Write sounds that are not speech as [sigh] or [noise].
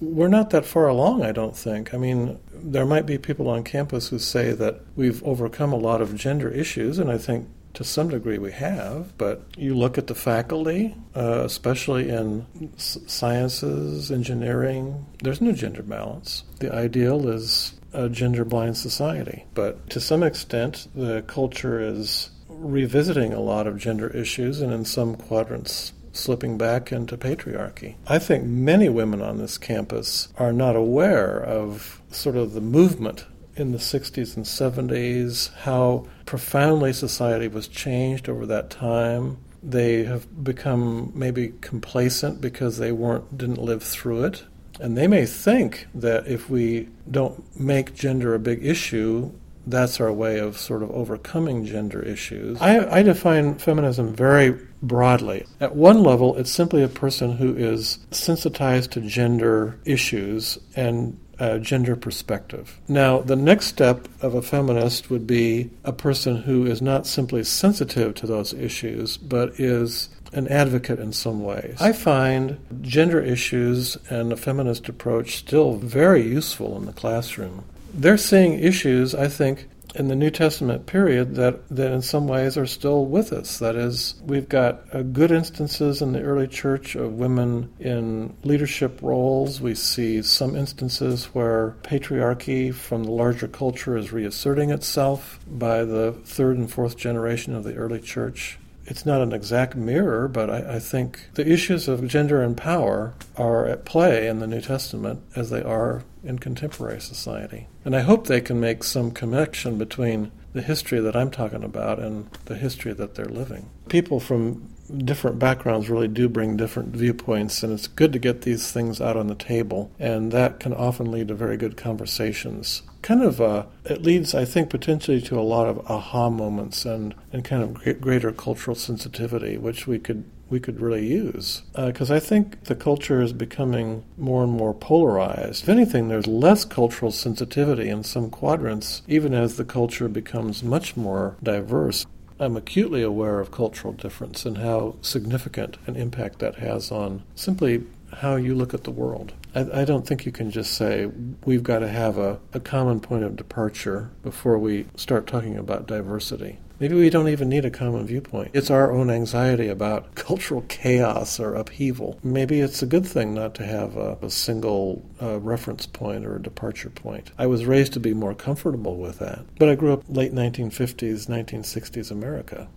We're not that far along, I don't think. I mean, there might be people on campus who say that we've overcome a lot of gender issues, and I think to some degree we have, but you look at the faculty, uh, especially in sciences, engineering, there's no gender balance. The ideal is a gender blind society, but to some extent, the culture is revisiting a lot of gender issues, and in some quadrants, slipping back into patriarchy. I think many women on this campus are not aware of sort of the movement in the 60s and 70s, how profoundly society was changed over that time. They have become maybe complacent because they weren't didn't live through it. And they may think that if we don't make gender a big issue, that's our way of sort of overcoming gender issues. I, I, define feminism very broadly. At one level, it's simply a person who is sensitized to gender issues and gender perspective. Now, the next step of a feminist would be a person who is not simply sensitive to those issues, but is an advocate in some ways. I find gender issues and a feminist approach still very useful in the classroom. They're seeing issues, I think, in the New Testament period that, that in some ways are still with us. That is, we've got uh, good instances in the early church of women in leadership roles. We see some instances where patriarchy from the larger culture is reasserting itself by the third and fourth generation of the early church it's not an exact mirror, but I, I, think the issues of gender and power are at play in the New Testament as they are in contemporary society. And I hope they can make some connection between the history that I'm talking about and the history that they're living. People from different backgrounds really do bring different viewpoints, and it's good to get these things out on the table, and that can often lead to very good conversations kind of uh, it leads, I think, potentially to a lot of aha moments and, and kind of greater cultural sensitivity, which we could we could really use. Because uh, I think the culture is becoming more and more polarized. If anything, there's less cultural sensitivity in some quadrants, even as the culture becomes much more diverse. I'm acutely aware of cultural difference and how significant an impact that has on simply how you look at the world. I, I, don't think you can just say we've got to have a, a common point of departure before we start talking about diversity. Maybe we don't even need a common viewpoint. It's our own anxiety about [laughs] cultural chaos or upheaval. Maybe it's a good thing not to have a, a single uh, reference point or a departure point. I was raised to be more comfortable with that. But I grew up late 1950s, 1960s America.